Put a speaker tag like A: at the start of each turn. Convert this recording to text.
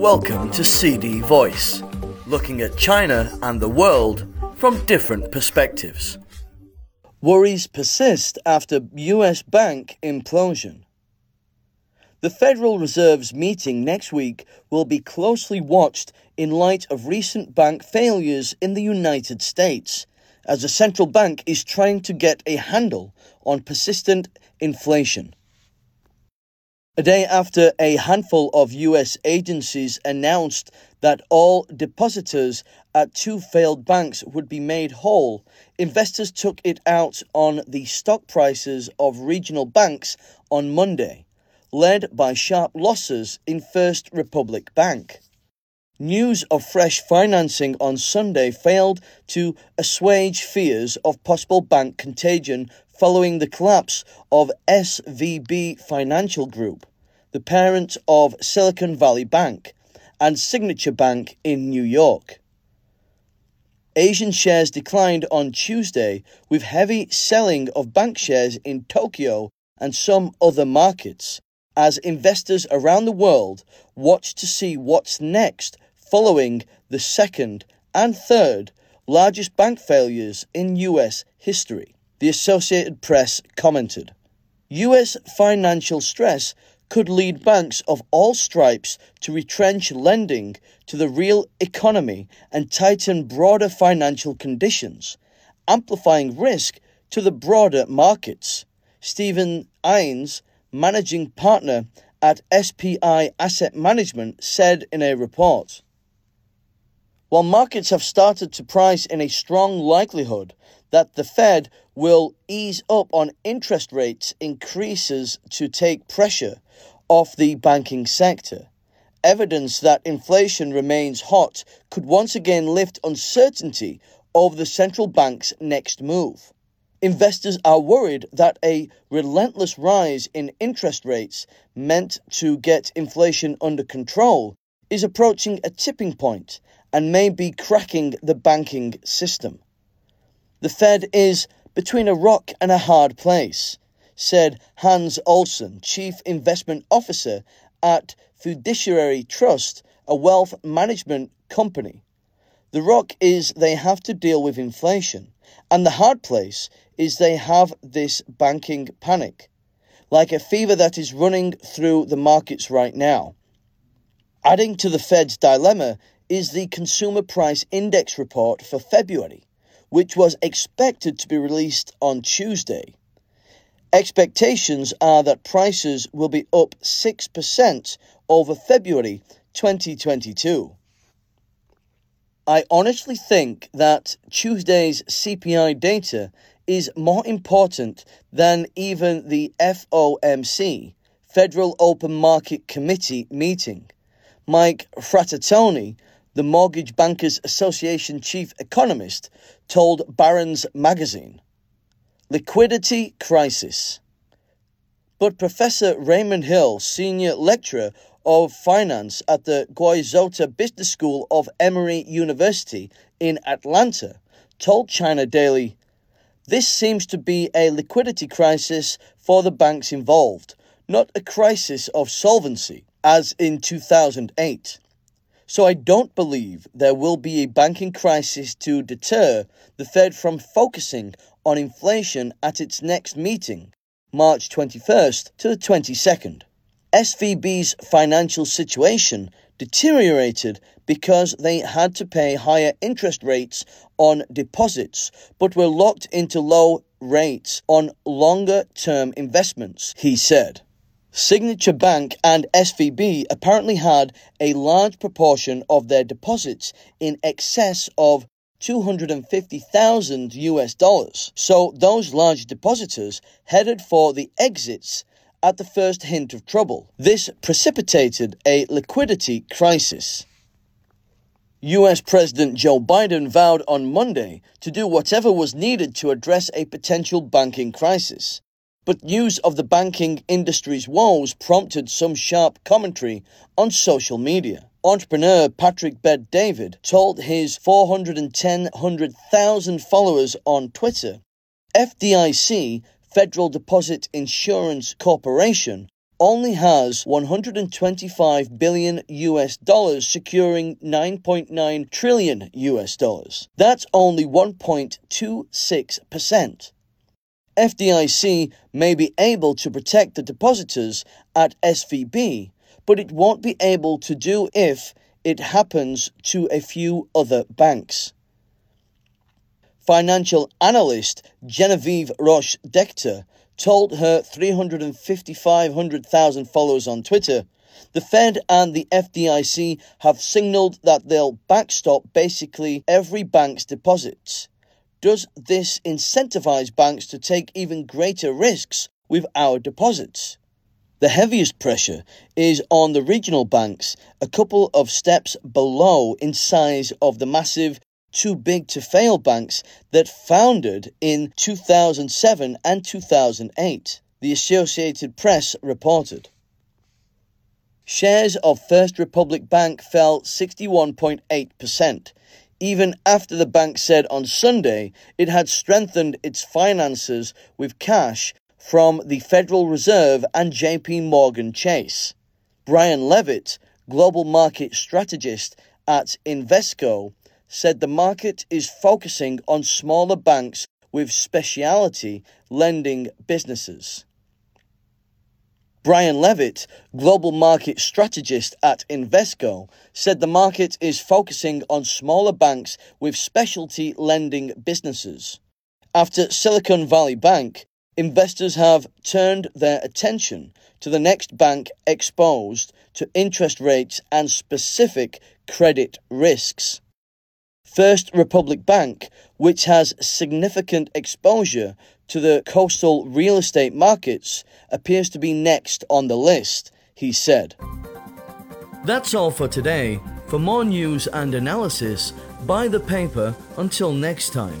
A: Welcome to CD Voice, looking at China and the world from different perspectives. Worries persist after US bank implosion. The Federal Reserve's meeting next week will be closely watched in light of recent bank failures in the United States, as the central bank is trying to get a handle on persistent inflation. A day after a handful of US agencies announced that all depositors at two failed banks would be made whole, investors took it out on the stock prices of regional banks on Monday, led by sharp losses in First Republic Bank. News of fresh financing on Sunday failed to assuage fears of possible bank contagion following the collapse of SVB Financial Group, the parent of Silicon Valley Bank and Signature Bank in New York. Asian shares declined on Tuesday with heavy selling of bank shares in Tokyo and some other markets as investors around the world watch to see what's next following the second and third largest bank failures in US history the Associated Press commented. US financial stress could lead banks of all stripes to retrench lending to the real economy and tighten broader financial conditions, amplifying risk to the broader markets. Stephen Innes, managing partner at SPI Asset Management, said in a report. While markets have started to price in a strong likelihood that the Fed will ease up on interest rates increases to take pressure off the banking sector. Evidence that inflation remains hot could once again lift uncertainty over the central bank's next move. Investors are worried that a relentless rise in interest rates meant to get inflation under control is approaching a tipping point and may be cracking the banking system. The Fed is between a rock and a hard place, said Hans Olsen, Chief Investment Officer at Fiduciary Trust, a wealth management company. The rock is they have to deal with inflation, and the hard place is they have this banking panic, like a fever that is running through the markets right now. Adding to the Fed's dilemma is the Consumer Price Index report for February which was expected to be released on Tuesday. Expectations are that prices will be up 6% over February 2022. I honestly think that Tuesday's CPI data is more important than even the FOMC, Federal Open Market Committee meeting. Mike Fratantoni, the Mortgage Bankers Association chief economist, told Barron's magazine. Liquidity crisis. But Professor Raymond Hill, senior lecturer of finance at the Goizueta Business School of Emory University in Atlanta, told China Daily, This seems to be a liquidity crisis for the banks involved, not a crisis of solvency, as in 2008. So I don't believe there will be a banking crisis to deter the Fed from focusing on inflation at its next meeting, March 21st to the 22nd. SVB's financial situation deteriorated because they had to pay higher interest rates on deposits but were locked into low rates on longer term investments, he said. Signature Bank and SVB apparently had a large proportion of their deposits in excess of 250,000 US dollars. So those large depositors headed for the exits at the first hint of trouble. This precipitated a liquidity crisis. US President Joe Biden vowed on Monday to do whatever was needed to address a potential banking crisis. But news of the banking industry's woes prompted some sharp commentary on social media. Entrepreneur Patrick Bet-David told his 410,000 followers on Twitter FDIC, Federal Deposit Insurance Corporation, only has 125 billion US dollars securing 9.9 trillion US dollars. That's only 1.26%. FDIC may be able to protect the depositors at SVB, but it won't be able to do if it happens to a few other banks. Financial analyst Genevieve Roche Dechter told her 355,000 followers on Twitter the Fed and the FDIC have signaled that they'll backstop basically every bank's deposits. Does this incentivize banks to take even greater risks with our deposits? The heaviest pressure is on the regional banks, a couple of steps below in size of the massive too big to fail banks that founded in 2007 and 2008, the Associated Press reported. Shares of First Republic Bank fell 61.8%, even after the bank said on Sunday it had strengthened its finances with cash from the Federal Reserve and JP Morgan Chase. Brian Levitt, global market strategist at Invesco, said the market is focusing on smaller banks with specialty lending businesses. Brian Levitt, global market strategist at Invesco, said the market is focusing on smaller banks with specialty lending businesses. After Silicon Valley Bank, investors have turned their attention to the next bank exposed to interest rates and specific credit risks. First Republic Bank, which has significant exposure to the coastal real estate markets, appears to be next on the list, he said. That's all for today. For more news and analysis, buy the paper until next time.